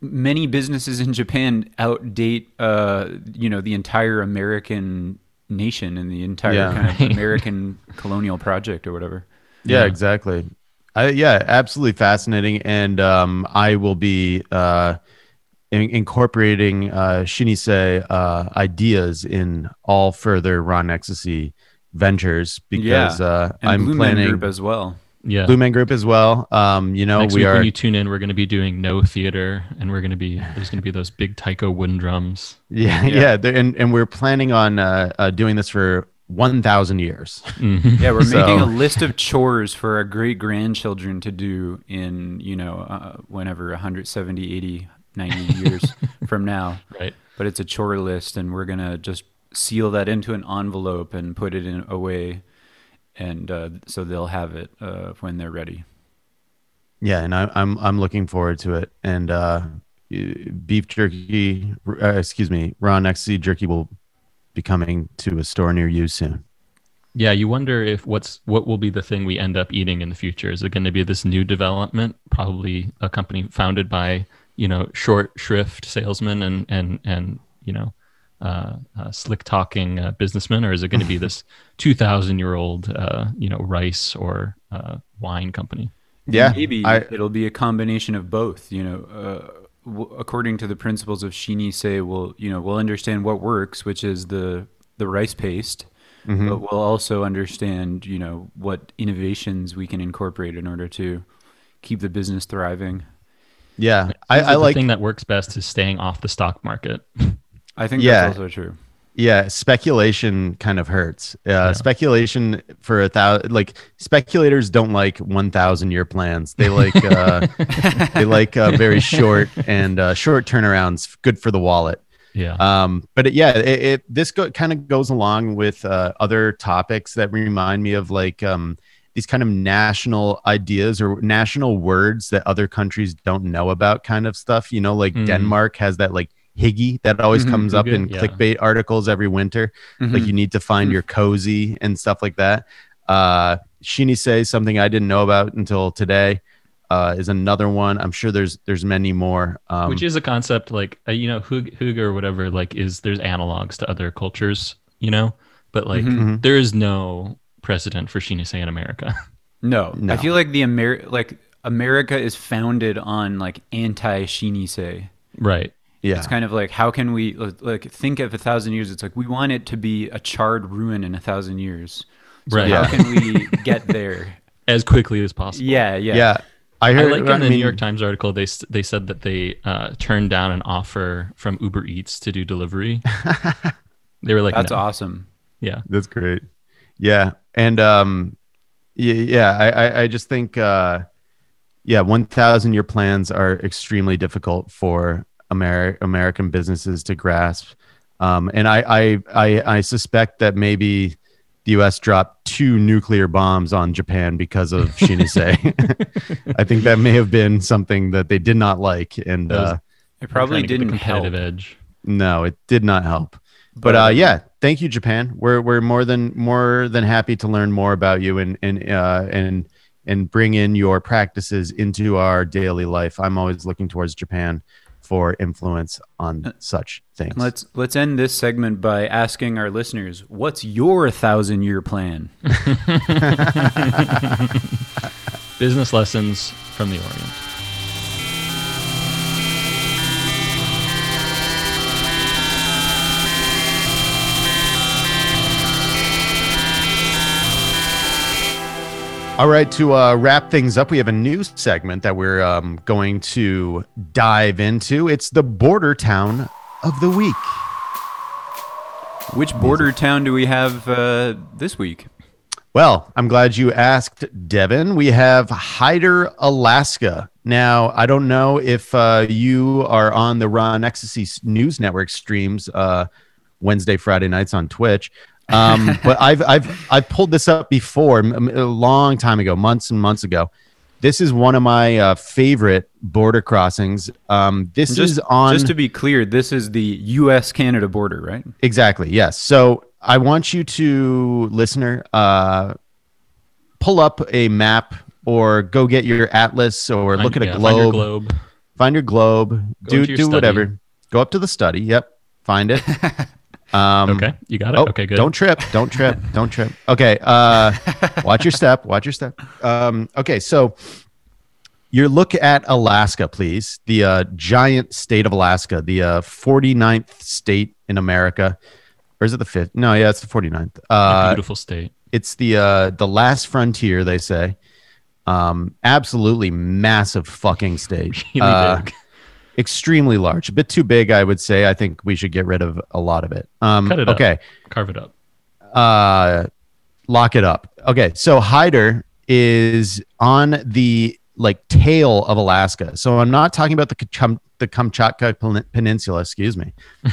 many businesses in Japan outdate, uh, you know, the entire American nation and the entire Yeah. kind of (laughs) American colonial project or whatever. Yeah, Yeah. exactly. I, yeah, absolutely fascinating. And um, I will be uh, in- incorporating uh, Shinise uh, ideas in all further Ron Ecstasy ventures because Yeah. uh, And I'm Blue Man planning Group as well. Yeah. Blue Man Group as well. Um, you know, Next we week are. when you tune in, we're going to be doing Noh theater, and we're going to be there's going to be those big taiko wooden drums. (laughs) yeah, yeah, there- and and we're planning on uh, uh, doing this for one thousand years. Mhm. Yeah, we're So- making a list of chores for our great grandchildren to do in, you know, uh, whenever 170, 80, 90 (laughs) years from now. Right. But it's a chore list, and we're going to just seal that into an envelope and put it in away. And uh, so they'll have it uh, when they're ready. Yeah, and I, I'm I'm looking forward to it. And uh, beef jerky, uh, excuse me, Ron Ecstasy jerky will be coming to a store near you soon. Yeah, you wonder if what's what will be the thing we end up eating in the future. Is it going to be this new development, probably a company founded by you know short shrift salesmen and and and you know uh, uh, slick talking uh, businessmen, or is it going to be this (laughs) two thousand year old uh, you know rice or uh, wine company? Yeah, Maybe I, it'll be a combination of both. You know, uh, w- according to the principles of Shinise, we'll you know we'll understand what works, which is the the rice paste, mhm. but we'll also understand you know what innovations we can incorporate in order to keep the business thriving. yeah, I, I the like thing that works best is staying off the stock market. I think Yeah. that's also true. Yeah speculation kind of hurts. Uh speculation for a thousand like speculators don't like 1000 year plans. They like uh (laughs) they like uh, very short and uh short turnarounds good for the wallet. Yeah. um but it, yeah it, it this go, kind of goes along with uh, other topics that remind me of like um these kind of national ideas or national words that other countries don't know about kind of stuff. You know like Mm. denmark has that like higgy that always Mhm, comes up hygge, in yeah. clickbait articles every winter. Like you need to find your cozy and stuff like that. Uh shinise something i didn't know about until today uh is another one. I'm sure there's there's many more. Um which is a concept like uh, you know hug, hug or whatever like is there's analogs to other cultures you know? But like Mhm. there is no precedent for shinise in america. (laughs) No, No. I feel like the Amer like America is founded on like anti Shinise. right yeah It's kind of like how can we like think of a thousand years? It's like we want it to be a charred ruin in a thousand years. So Right. How Yeah. can we (laughs) get there? as quickly as possible Yeah, yeah, yeah, i I heard like in the mean, New York Times article they they said that they uh, turned down an offer from Uber Eats to do delivery. (laughs) they were like, That's no. awesome. Yeah, That's great. Yeah, and um, yeah, yeah. I, I, I just think, uh, yeah, one thousand year plans are extremely difficult for Amer- American businesses to grasp, um, and I, I I I suspect that maybe the U.S. dropped two nuclear bombs on Japan because of (laughs) Shinsei. I think that may have been something that they did not like, and That was- uh, It probably Trying to get the didn't help. competitive edge. no, it did not help. But uh, yeah, thank you, Japan. We're we're more than more than happy to learn more about you and and uh, and and bring in your practices into our daily life. I'm always looking towards Japan for influence on uh, such things. Let's let's end this segment by asking our listeners, what's your thousand year plan? (laughs) (laughs) Business lessons from the Orient. All right, to uh, wrap things up, we have a new segment that we're um, going to dive into. It's the border town of the week. Which border town do we have uh, this week? Well, I'm glad you asked, Devin. We have Hyder, Alaska. Now, I don't know if uh, you are on the Ron Ecstasy News Network streams uh, Wednesday, Friday nights on Twitch. Um, (laughs) but I've I've I've pulled this up before a long time ago, months and months ago. This is one of my uh, favorite border crossings. Um, this Just, is on just to be clear, this is the U.S. Canada border, right? Exactly. Yes. So I want you to, listener, uh, pull up a map or go get your atlas or Find- look at a globe. Find your globe. Find your globe. Go do do study. whatever. Go up to the study. Yep. Find it. (laughs) Um, Okay, you got it. Oh, okay, good. Don't trip. Don't trip. (laughs) Don't trip. Okay. Uh, watch your step. Watch your step. Um, okay. So your look at Alaska, please. The uh, giant state of Alaska, the uh, 49th state in America. Or is it the fifth? No, yeah, it's the 49th. A Uh, beautiful state. it's the uh, the last frontier, they say. Um, absolutely massive fucking state. (laughs) Really Uh, big. Extremely large. A bit too big, I would say. I think we should get rid of a lot of it. Um, Cut it up. okay Carve it up. uh lock it up okay so hyder is on the like tail of alaska so i'm not talking about the Kam- the kamchatka peninsula excuse me (laughs)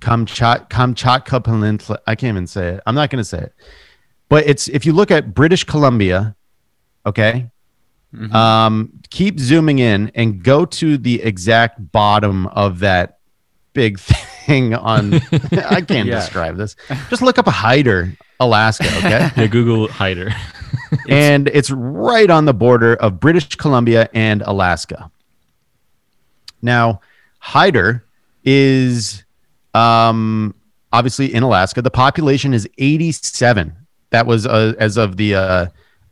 kamchat kamchatka peninsula i can't even say it i'm not going to say it but it's if you look at british columbia okay um keep zooming in and go to the exact bottom of that big (laughs) thing on i (laughs) can't Yeah. describe this. Just look up a hyder alaska okay? (laughs) Yeah, Google hyder. and it's right on the border of british columbia and alaska. Now hyder is um obviously in alaska the population is 87 that was uh, as of the uh,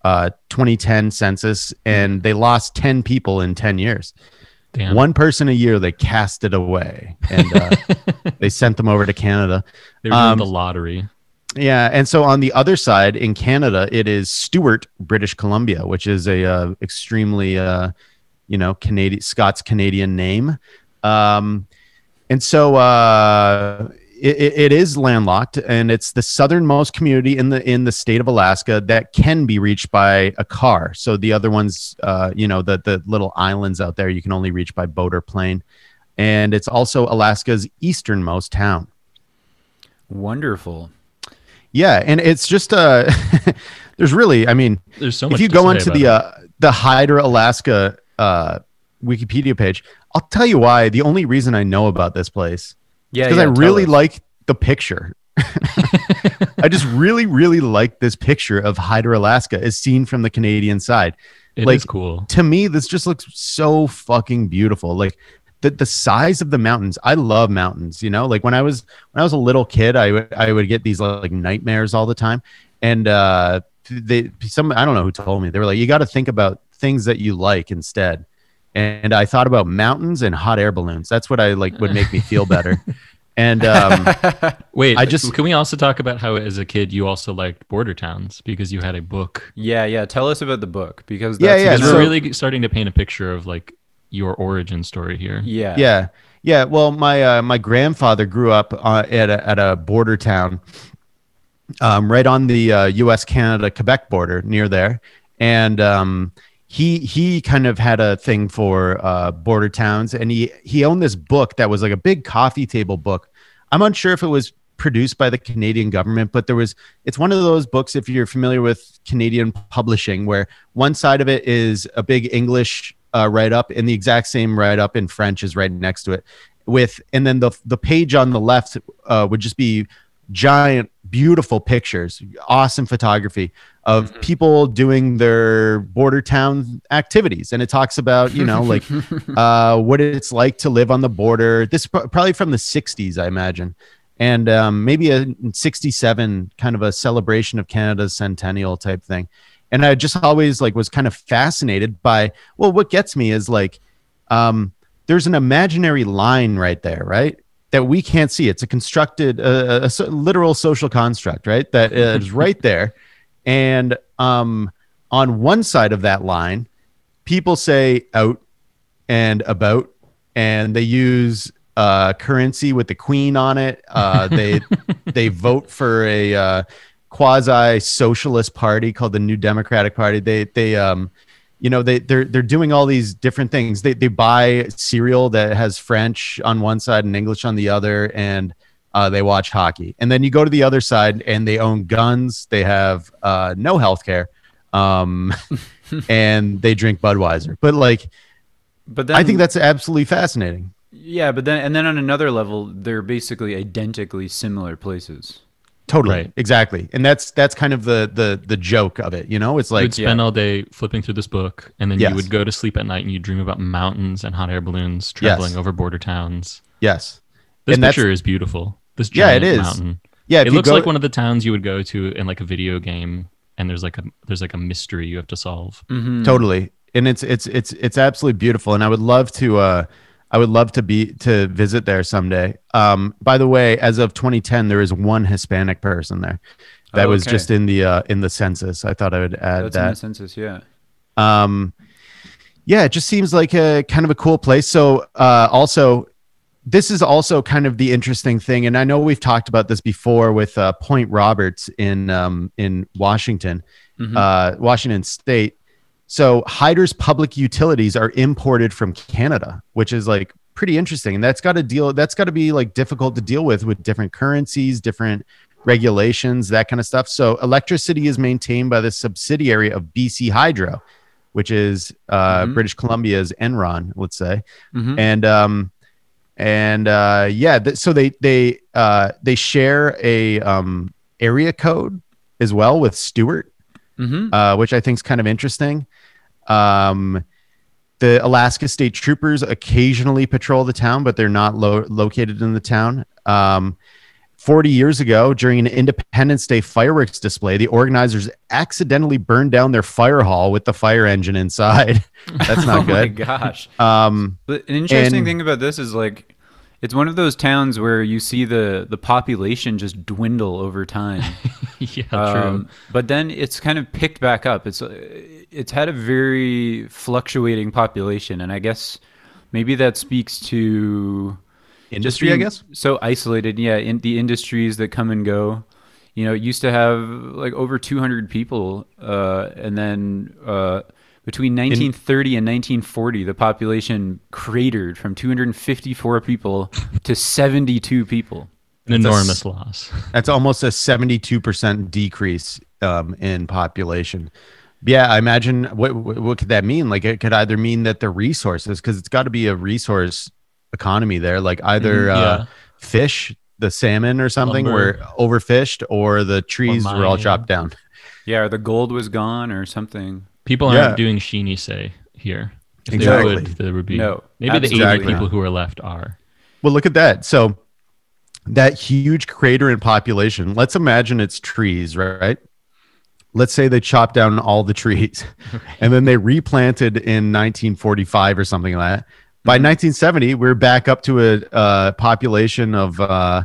uh, 2010 census and they lost 10 people in 10 years Damn. one person a year they casted away and uh, (laughs) they sent them over to canada They were doing um, the lottery. yeah, and so on the other side in Canada, it is Stewart, British Columbia, which is a uh, extremely, uh, you know, Canadian Scots Canadian name, um, and so uh, it, it- is landlocked, and it's the southernmost community in the in the state of Alaska that can be reached by a car. So the other ones, uh, you know, the the little islands out there, you can only reach by boat or plane, and it's also Alaska's easternmost town. Wonderful. Yeah, and it's just uh (laughs) there's really, I mean, There's so if you go onto the uh the Hyder Alaska uh Wikipedia page, I'll tell you why. The only reason I know about this place Yeah, because yeah, I really like the picture. (laughs) I just really, really like this picture of Hyder, Alaska as seen from the Canadian side. It is like, cool. To me, this just looks so fucking beautiful. Like the the size of the mountains. I love mountains. You know, like when I was when I was a little kid, I would I would get these like nightmares all the time, and uh, they some I don't know who told me they were like, you got to think about things that you like instead. And I thought about mountains and hot air balloons. That's what I like would make me feel (laughs) better. And um, (laughs) Wait, I just- can we also talk about how as a kid you also liked border towns because you had a book? Yeah, yeah. Tell us about the book because Yeah, that's yeah, Because so- we're really starting to paint a picture of like your origin story here. yeah, yeah, yeah. Well, my uh, my grandfather grew up uh, at a, at a border town, um, right on the uh, U.S. Canada Quebec border, near there, and um, he he kind of had a thing for uh, border towns, and he he owned this book that was like a big coffee table book. I'm unsure if it was produced by the Canadian government, but there was it's one of those books if you're familiar with Canadian publishing where one side of it is a big English uh, write up and the exact same write up in French is right next to it with and then the the page on the left uh, would just be giant beautiful pictures awesome photography of people doing their border town activities. And it talks about you know like (laughs) uh, what it's like to live on the border. This probably from the 60s i imagine. And um, maybe a 67 kind of a celebration of canada's centennial type thing. And i just always like was kind of fascinated by well what gets me is like um, there's an imaginary line right there right? That we can't see. It's a constructed uh, a, so- literal social construct right? That is (laughs) right there and um, on one side of that line people say out and about and they use uh, currency with the queen on it. Uh, they (laughs) they vote for a uh, quasi socialist party called the new democratic party. They they um you know they they're they're doing all these different things. They they buy cereal that has french on one side and english on the other and uh, they watch hockey and then you go to the other side and they own guns they have uh, no health care um, (laughs) and they drink budweiser but like But then i think that's absolutely fascinating yeah. But then and then on another level, they're basically identically similar places. totally Right. exactly and that's that's kind of the the the joke of it you know it's you like would spend all day flipping through this book, and then Yes. you would go to sleep at night and you dream about mountains and hot air balloons traveling over border towns. yes This And picture is beautiful. This Yeah, it is. mountain. yeah It looks go- like one of the towns you would go to in like a video game, and there's like a there's like a mystery you have to solve. Mm-hmm. totally and it's it's it's it's absolutely beautiful and i would love to uh i would love to be to visit there someday um by the way as of 2010 there is one hispanic person there that Oh, was just in the uh in the census i thought i would add That's in the that census, yeah. um yeah it just seems like a kind of a cool place so uh also this is also kind of the interesting thing and i know we've talked about this before with uh, point roberts in um in washington Mhm. uh washington state so Hyder's public utilities are imported from Canada, which is like pretty interesting. And that's got to deal that's got to be like difficult to deal with with different currencies, different regulations, that kind of stuff. So electricity is maintained by the subsidiary of BC Hydro, which is uh, Mhm. British Columbia's Enron, let's say. Mhm. And um and uh yeah, th- so they they uh they share a um area code as well with Stewart Mm-hmm. uh, which I think is kind of interesting. Um, the Alaska State Troopers occasionally patrol the town, but they're not lo- located in the town. Um, 40 years ago, during an Independence Day fireworks display, the organizers accidentally burned down their fire hall with the fire engine inside. (laughs) That's not good. (laughs) oh my gosh. Um, But an interesting And- thing about this is like it's one of those towns where you see the the population just dwindle over time. (laughs) yeah, true. Um, but then it's kind of picked back up. It's uh, it's had a very fluctuating population, and I guess maybe that speaks to just industry, I guess. so isolated. Yeah, in the industries that come and go. You know, it used to have like over 200 people, uh, and then uh, between 1930 and 1940, the population cratered from 254 people (laughs) to 72 people. An It's a enormous s- loss. That's almost a 72% decrease um, in population. Yeah, I imagine what, what what could that mean? Like it could either mean that the resources, because it's got to be a resource economy there, like either Mhm, uh, fish, the salmon or something, Lumber. were overfished, or the trees were all chopped down. Yeah, or the gold was gone or something. People aren't doing shinise here. If Exactly. they would, there would be No, maybe the absolutely 80 people not. who are left are. Well, look at that. So that huge crater in population. Let's imagine it's trees, right? Let's say they chopped down all the trees, (laughs) and then they replanted in 1945 or something like that. By 1970, we're back up to a uh, population of uh,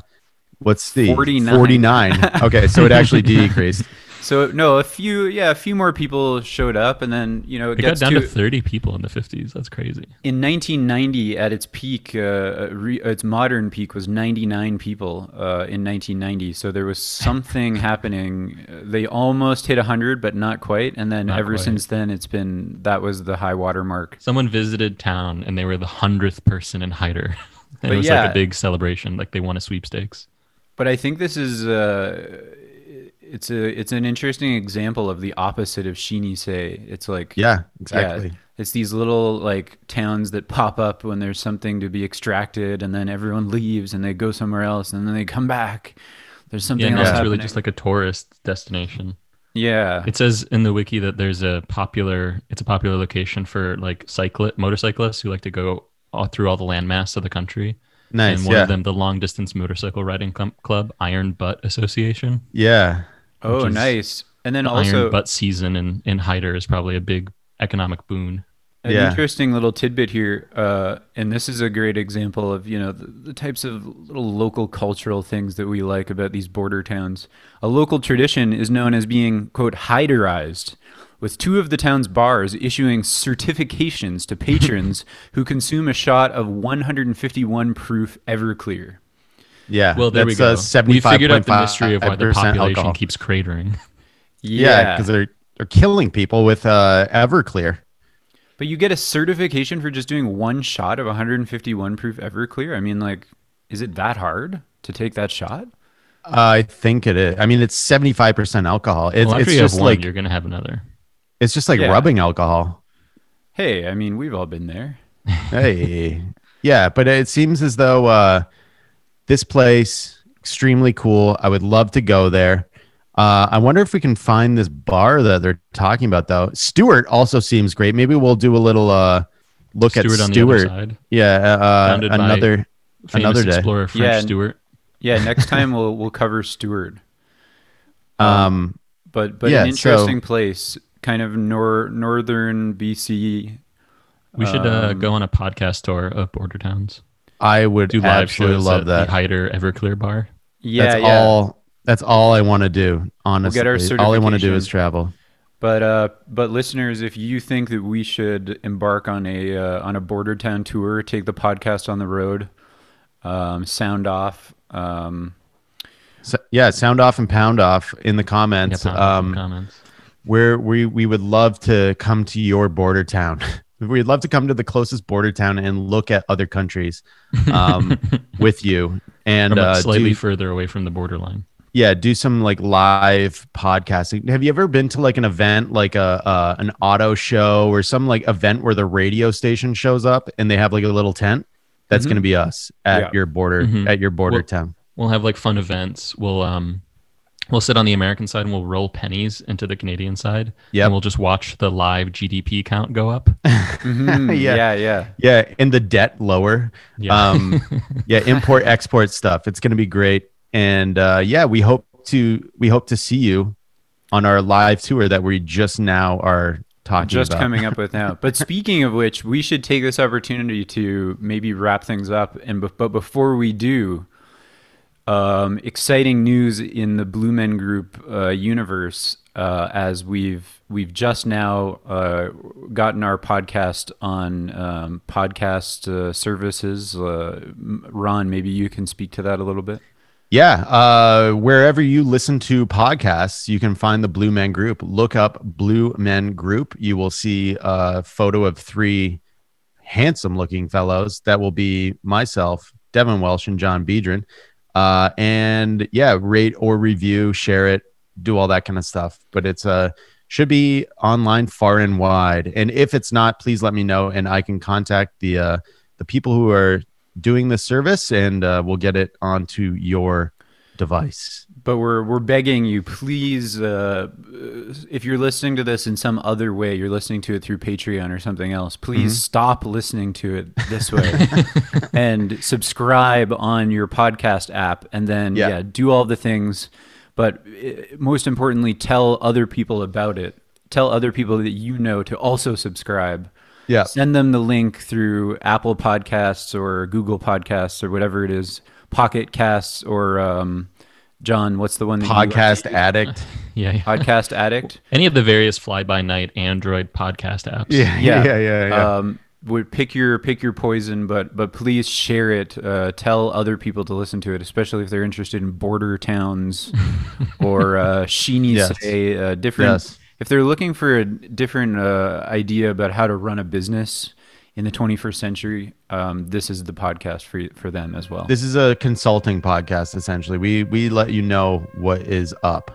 what's the 49. 49. okay, so it actually (laughs) decreased. So no, a few yeah, a few more people showed up, and then you know it It got gets down to, to 30 people in the 50s. That's crazy. in 1990 at its peak, uh, re, its modern peak was 99 people uh, in 1990. So there was (laughs) something happening. Uh, They almost hit 100, but not quite. And then Not ever quite. since then, it's been that was the high water mark. Someone visited town and they were the hundredth person in Hyder. (laughs) And it was yeah. like a big celebration, like they won a sweepstakes. But I think this is uh, it's a it's an interesting example of the opposite of Shinise. It's like Yeah, exactly. Yeah, it's these little like towns that pop up when there's something to be extracted, and then everyone leaves and they go somewhere else, and then they come back. There's something Yeah, no, else it's really just like a tourist destination. yeah, It says in the wiki that there's a popular, it's a popular location for like cycli motorcyclists who like to go all through all the landmass of the country. Nice. and one yeah. of them, the Long Distance Motorcycle Riding Club, Club Iron Butt Association. yeah. Oh nice. And then The also Iron Butt season in in Hyder is probably a big economic boon. An Yeah. interesting little tidbit here, uh, and this is a great example of you know the, the types of little local cultural things that we like about these border towns. A local tradition is known as being quote hyderized, with two of the town's bars issuing certifications to patrons (laughs) who consume a shot of 151 proof Everclear. Yeah. Well, there we That's, go. Uh, we figured out the mystery of why the population alcohol. keeps cratering. (laughs) Yeah, because they're they're killing people with uh, Everclear. but you get a certification for just doing one shot of 151 proof Everclear. I mean, like, is it that hard to take that shot? I think it is. I mean, it's seventy five percent alcohol. It's well, after it's you just have one, like you're gonna have another. it's just like Yeah. rubbing alcohol. Hey, I mean, we've all been there. hey (laughs) yeah but it seems as though uh this place extremely cool i would love to go there uh i wonder if we can find this bar that they're talking about though stewart also seems great maybe we'll do a little uh look Stewart at on the stewart other side. yeah uh Founded by another another day explorer French Yeah, Stewart. Yeah, next time (laughs) we'll we'll cover Stewart. (laughs) um But but Yeah, an so- interesting place, kind of nor northern BC. We should uh, Um, go on a podcast tour of border towns. I would Do live absolutely shows love at that the Hyder Everclear Bar. Yeah, that's yeah. all that's all i want to do honestly get our all i want to do is travel But uh, but listeners, if you think that we should embark on a uh, on a border town tour, take the podcast on the road, um, sound off. Um, so, yeah sound off and pound off in the comments pound out some um comments. where we we would love to come to your border town. (laughs) We'd love to come to the closest border town and look at other countries um, (laughs) with you and uh, slightly do, further away from the borderline. yeah, do some like live podcasting. Have you ever been to like an event, like a uh, an auto show or some like event where the radio station shows up and they have like a little tent? That's Mhm. going to be us at Yeah. your border Mhm. at your border Well- town. We'll have like fun events. We'll um we'll sit on the American side and we'll roll pennies into the Canadian side. Yeah. And we'll just watch the live GDP count go up. (laughs) mhm, Yeah. yeah, yeah. Yeah, and the debt lower. Yeah. um (laughs) yeah import export stuff it's going to be great and uh yeah we hope to we hope to see you on our live tour that we just now are talking about. just about coming up with now. (laughs) But speaking of which, we should take this opportunity to maybe wrap things up. And bef- but before we do, um, exciting news in the Blue Men Group uh, universe, uh, as we've we've just now uh, gotten our podcast on um, podcast uh, services. Uh, Ron, maybe you can speak to that a little bit. yeah uh wherever you listen to podcasts you can find the blue men group look up blue men group you will see a photo of three handsome looking fellows that will be myself devin welsh and john Biedron. Uh and yeah rate or review share it do all that kind of stuff. But it's uh should be online far and wide. And if it's not please let me know and i can contact the uh the people who are doing the service and uh, we'll get it onto your device But we're we're begging you, please. Uh, if you're listening to this in some other way, you're listening to it through Patreon or something else. Please stop listening to it this way, (laughs) and subscribe on your podcast app, and then Yeah. yeah, do all the things. But uh, most importantly, tell other people about it. Tell other people that you know to also subscribe. yeah Send them the link through Apple Podcasts or Google Podcasts or whatever it is, Pocket Casts or um, John, what's the one that you- Podcast addict. (laughs) Yeah, yeah. podcast addict? Any of the various fly by night Android podcast apps. Yeah, yeah, yeah, yeah. yeah. Um, would pick your pick your poison, but but please share it. Uh, tell other people to listen to it, especially if they're interested in border towns (laughs) or uh, Sheeny Yes. say uh, different. Yes. If they're looking for a different uh, idea about how to run a business in the 21st century, um, this is the podcast for for them as well. This is a consulting podcast essentially. We we let you know what is up.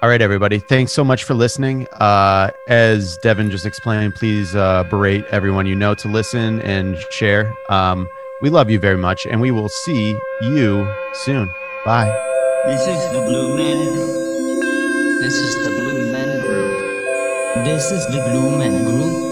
All right, everybody. Thanks so much for listening. Uh, as Devin just explained, please uh, berate everyone you know to listen and share. Um, we love you very much, and we will see you soon. Bye. This is the Blue Man Group. This is the Blue Man Group. This is the Blue Man Group.